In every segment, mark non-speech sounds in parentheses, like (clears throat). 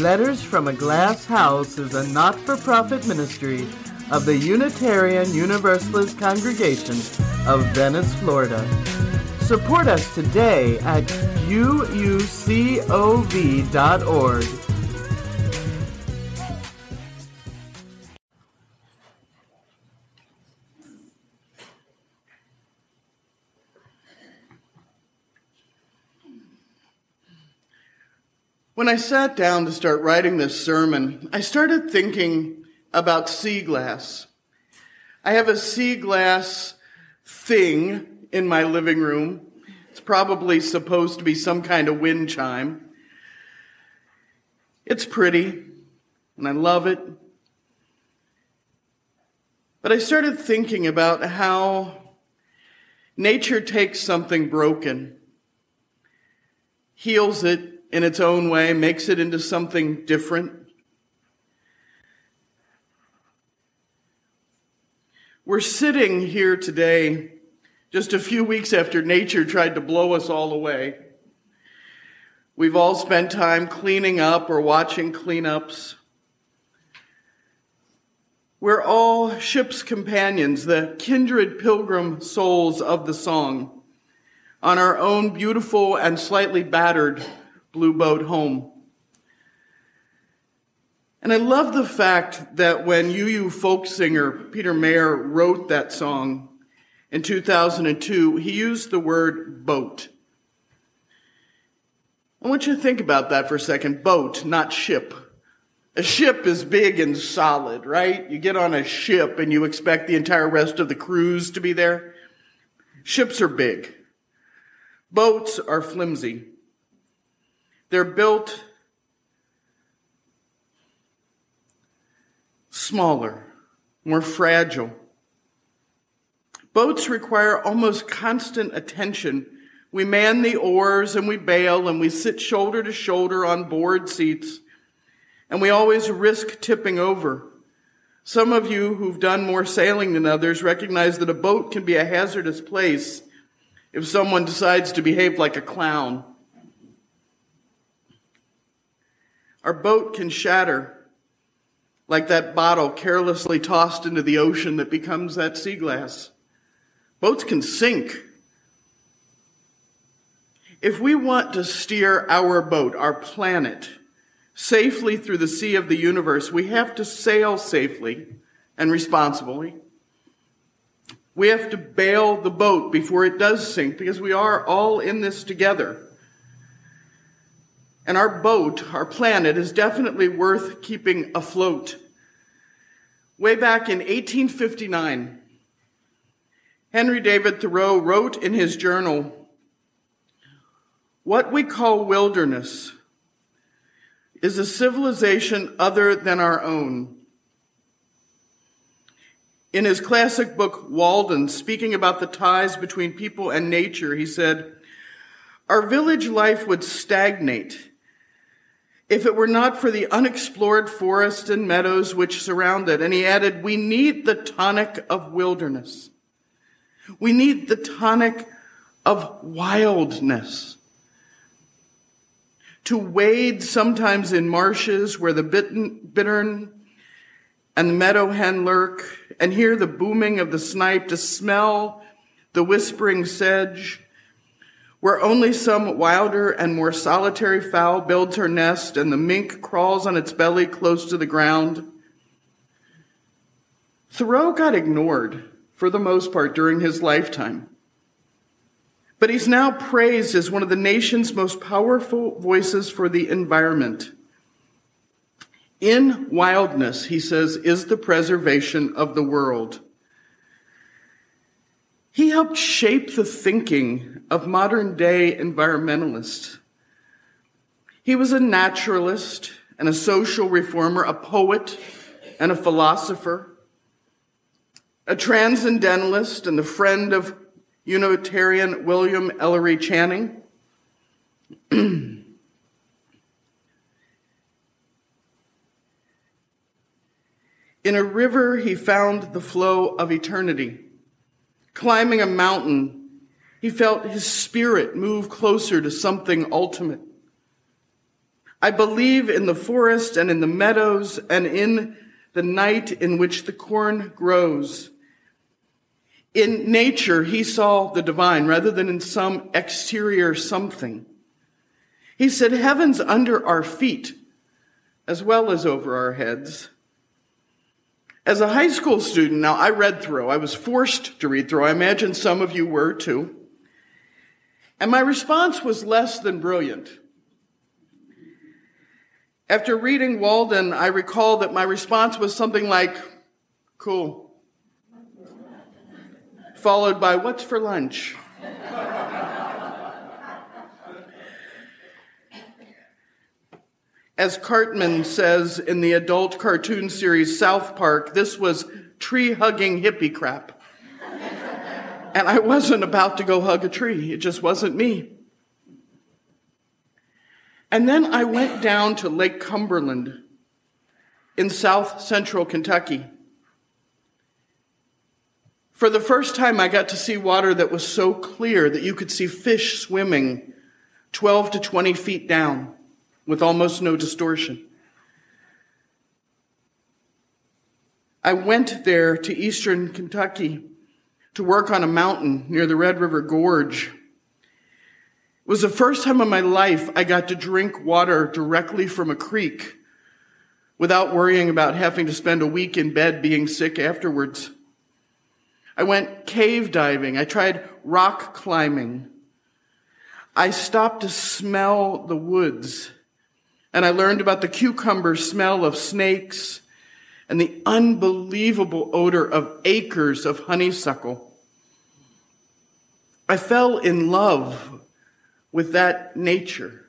Letters from a Glass House is a not for profit ministry of the Unitarian Universalist Congregation of Venice, Florida. Support us today at uucov.org. When I sat down to start writing this sermon, I started thinking about sea glass. I have a sea glass thing in my living room. It's probably supposed to be some kind of wind chime. It's pretty, and I love it. But I started thinking about how nature takes something broken, heals it, in its own way, makes it into something different. We're sitting here today just a few weeks after nature tried to blow us all away. We've all spent time cleaning up or watching cleanups. We're all ship's companions, the kindred pilgrim souls of the song, on our own beautiful and slightly battered Blue Boat Home. And I love the fact that when UU folk singer Peter Mayer wrote that song in 2002, he used the word boat. I want you to think about that for a second. Boat, not ship. A ship is big and solid, right? You get on a ship and you expect the entire rest of the cruise to be there. Ships are big. Boats are flimsy. They're built smaller, more fragile. Boats require almost constant attention. We man the oars and we bail and we sit shoulder to shoulder on board seats and we always risk tipping over. Some of you who've done more sailing than others recognize that a boat can be a hazardous place if someone decides to behave like a clown. Our boat can shatter like that bottle carelessly tossed into the ocean that becomes that sea glass. Boats can sink. If we want to steer our boat, our planet, safely through the sea of the universe, we have to sail safely and responsibly. We have to bail the boat before it does sink because we are all in this together. And our boat, our planet, is definitely worth keeping afloat. Way back in 1859, Henry David Thoreau wrote in his journal, What we call wilderness is a civilization other than our own. In his classic book, Walden, speaking about the ties between people and nature, he said, Our village life would stagnate if it were not for the unexplored forests and meadows which surround it. And he added, we need the tonic of wilderness. We need the tonic of wildness. To wade sometimes in marshes where the bittern and the meadow hen lurk and hear the booming of the snipe, to smell the whispering sedge, where only some wilder and more solitary fowl builds her nest and the mink crawls on its belly close to the ground. Thoreau got ignored for the most part during his lifetime. But he's now praised as one of the nation's most powerful voices for the environment. In wildness, he says, is the preservation of the world. He helped shape the thinking of modern day environmentalists. He was a naturalist and a social reformer, a poet and a philosopher, a transcendentalist and the friend of Unitarian William Ellery Channing. (clears throat) In a river, he found the flow of eternity. Climbing a mountain, he felt his spirit move closer to something ultimate. I believe in the forest and in the meadows and in the night in which the corn grows. In nature, he saw the divine rather than in some exterior something. He said, Heaven's under our feet as well as over our heads. As a high school student, now I read through, I was forced to read through. I imagine some of you were too. And my response was less than brilliant. After reading Walden, I recall that my response was something like, cool. Followed by, what's for lunch? As Cartman says in the adult cartoon series South Park, this was tree hugging hippie crap. And I wasn't about to go hug a tree. It just wasn't me. And then I went down to Lake Cumberland in south central Kentucky. For the first time, I got to see water that was so clear that you could see fish swimming 12 to 20 feet down with almost no distortion. I went there to eastern Kentucky to work on a mountain near the Red River Gorge it was the first time in my life I got to drink water directly from a creek without worrying about having to spend a week in bed being sick afterwards. I went cave diving. I tried rock climbing. I stopped to smell the woods and I learned about the cucumber smell of snakes and the unbelievable odor of acres of honeysuckle. I fell in love with that nature.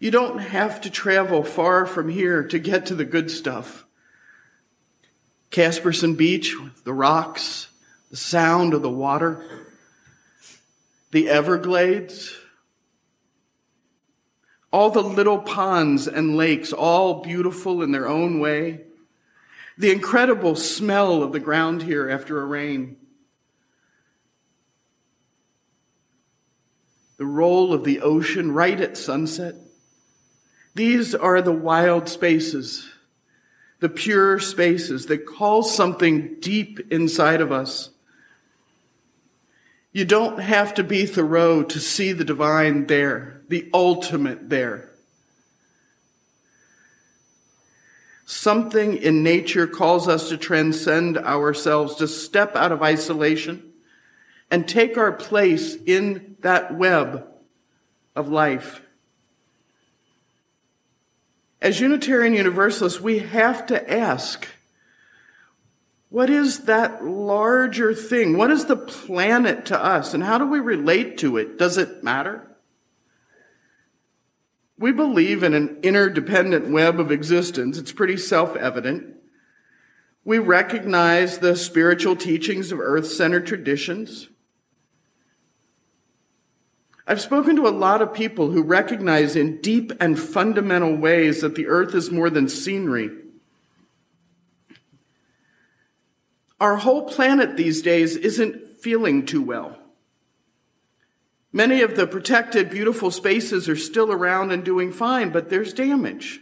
You don't have to travel far from here to get to the good stuff. Caspersen Beach, the rocks, the sound of the water, the Everglades, all the little ponds and lakes, all beautiful in their own way, the incredible smell of the ground here after a rain. the roll of the ocean right at sunset. These are the wild spaces, the pure spaces that call something deep inside of us. You don't have to be Thoreau to see the divine there, the ultimate there. Something in nature calls us to transcend ourselves, to step out of isolation and take our place in that web of life. As Unitarian Universalists, we have to ask what is that larger thing? What is the planet to us? And how do we relate to it? Does it matter? We believe in an interdependent web of existence. It's pretty self evident. We recognize the spiritual teachings of earth centered traditions. I've spoken to a lot of people who recognize in deep and fundamental ways that the earth is more than scenery. Our whole planet these days isn't feeling too well. Many of the protected, beautiful spaces are still around and doing fine, but there's damage.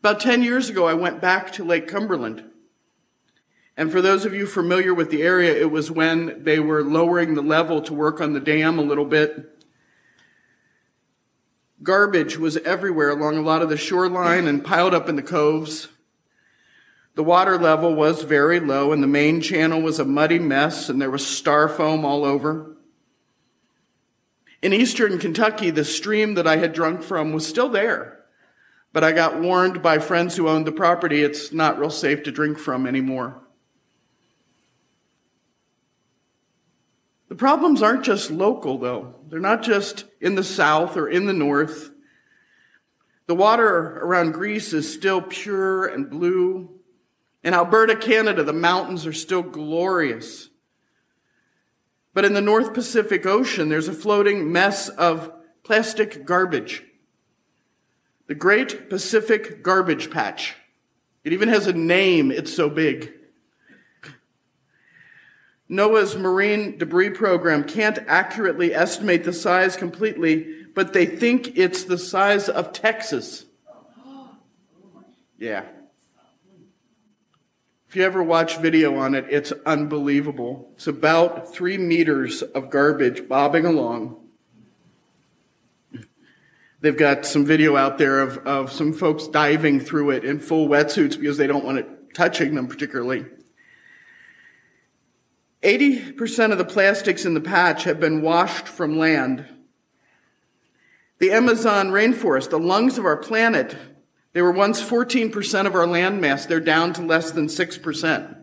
About 10 years ago, I went back to Lake Cumberland. And for those of you familiar with the area, it was when they were lowering the level to work on the dam a little bit. Garbage was everywhere along a lot of the shoreline and piled up in the coves. The water level was very low, and the main channel was a muddy mess, and there was Styrofoam all over. In eastern Kentucky, the stream that I had drunk from was still there, but I got warned by friends who owned the property it's not real safe to drink from anymore. The problems aren't just local, though. They're not just in the south or in the north. The water around Greece is still pure and blue. In Alberta, Canada, the mountains are still glorious. But in the North Pacific Ocean, there's a floating mess of plastic garbage. The Great Pacific Garbage Patch. It even has a name, it's so big. NOAA's marine debris program can't accurately estimate the size completely, but they think it's the size of Texas. Yeah. If you ever watch video on it, it's unbelievable. It's about three meters of garbage bobbing along. They've got some video out there of, of some folks diving through it in full wetsuits because they don't want it touching them particularly. 80% of the plastics in the patch have been washed from land. The Amazon rainforest, the lungs of our planet, they were once 14% of our land mass. They're down to less than 6%.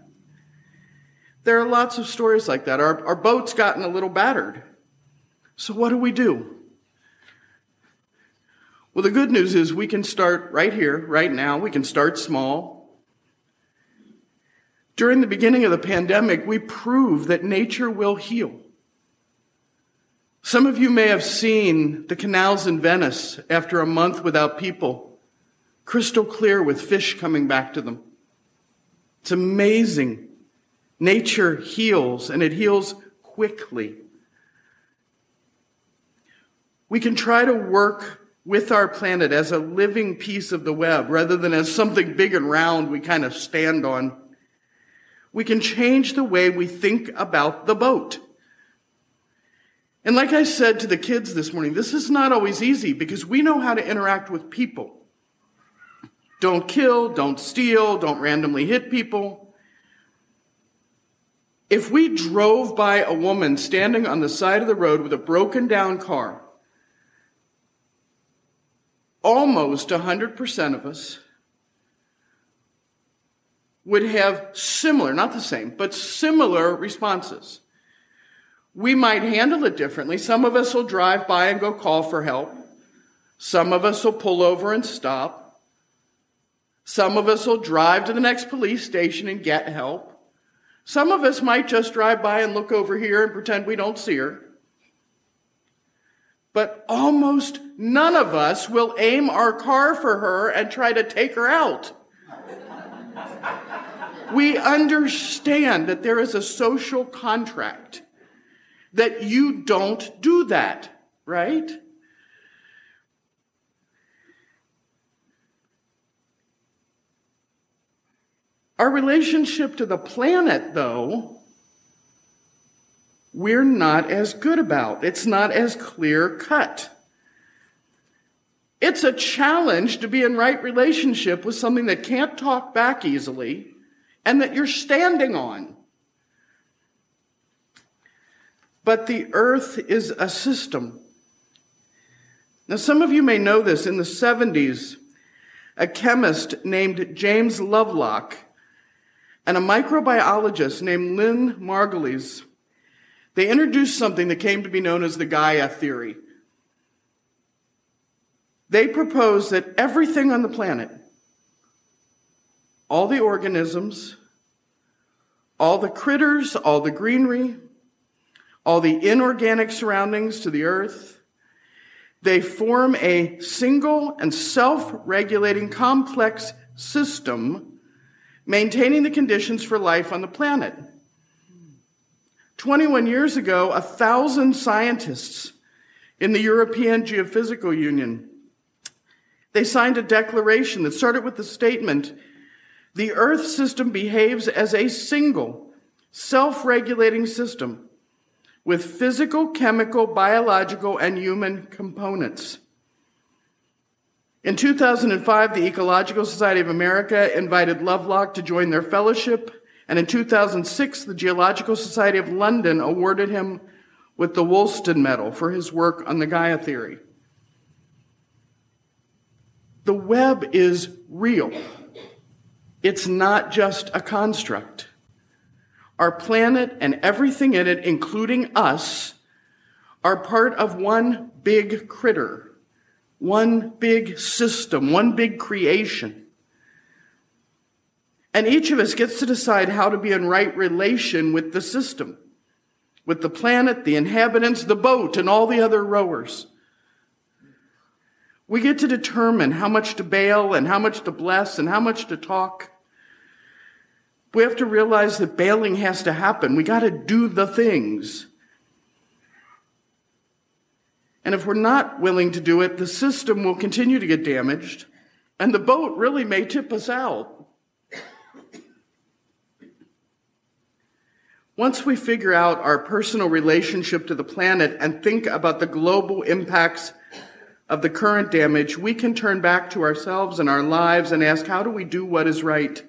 There are lots of stories like that. Our, our boat's gotten a little battered. So what do we do? Well, the good news is we can start right here, right now. We can start small. During the beginning of the pandemic, we proved that nature will heal. Some of you may have seen the canals in Venice after a month without people, crystal clear with fish coming back to them. It's amazing. Nature heals, and it heals quickly. We can try to work with our planet as a living piece of the web rather than as something big and round we kind of stand on. We can change the way we think about the boat. And like I said to the kids this morning, this is not always easy because we know how to interact with people. Don't kill, don't steal, don't randomly hit people. If we drove by a woman standing on the side of the road with a broken down car, almost 100% of us would have similar, not the same, but similar responses. We might handle it differently. Some of us will drive by and go call for help. Some of us will pull over and stop. Some of us will drive to the next police station and get help. Some of us might just drive by and look over here and pretend we don't see her but almost none of us will aim our car for her and try to take her out. we understand that there is a social contract, that you don't do that, right? Our relationship to the planet, though, we're not as good about. It's not as clear cut. It's a challenge to be in right relationship with something that can't talk back easily and that you're standing on. But the earth is a system. Now, some of you may know this. In the 70s, a chemist named James Lovelock and a microbiologist named Lynn Margulis they introduced something that came to be known as the Gaia theory. They proposed that everything on the planet, all the organisms, all the critters, all the greenery, all the inorganic surroundings to the earth, they form a single and self regulating complex system maintaining the conditions for life on the planet. 21 years ago, a thousand scientists in the European Geophysical Union, they signed a declaration that started with the statement, the Earth system behaves as a single, self-regulating system with physical, chemical, biological, and human components. In 2005, the Ecological Society of America invited Lovelock to join their fellowship and in 2006, the Geological Society of London awarded him with the Wollaston Medal for his work on the Gaia theory. The web is real. It's not just a construct. Our planet and everything in it, including us, are part of one big critter, one big system, one big creation. And each of us gets to decide how to be in right relation with the system, with the planet, the inhabitants, the boat, and all the other rowers. We get to determine how much to bail and how much to bless and how much to talk. We have to realize that bailing has to happen. We got to do the things. And if we're not willing to do it, the system will continue to get damaged, and the boat really may tip us out. Once we figure out our personal relationship to the planet and think about the global impacts of the current damage, we can turn back to ourselves and our lives and ask, how do we do what is right?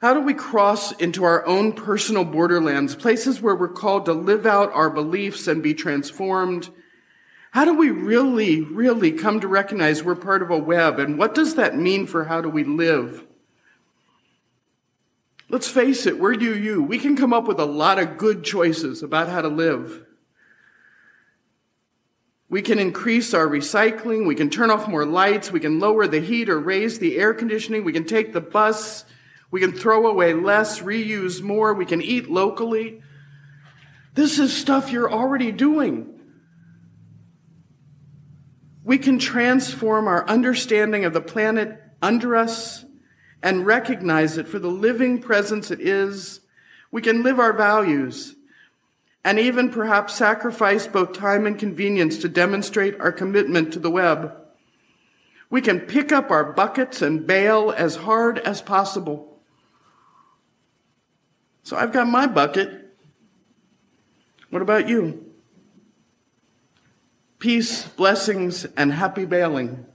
How do we cross into our own personal borderlands, places where we're called to live out our beliefs and be transformed? How do we really, really come to recognize we're part of a web? And what does that mean for how do we live? Let's face it, we're you, you. We can come up with a lot of good choices about how to live. We can increase our recycling. We can turn off more lights. We can lower the heat or raise the air conditioning. We can take the bus we can throw away less, reuse more. We can eat locally. This is stuff you're already doing. We can transform our understanding of the planet under us and recognize it for the living presence it is. We can live our values and even perhaps sacrifice both time and convenience to demonstrate our commitment to the web. We can pick up our buckets and bail as hard as possible. So I've got my bucket. What about you? Peace, blessings, and happy bailing.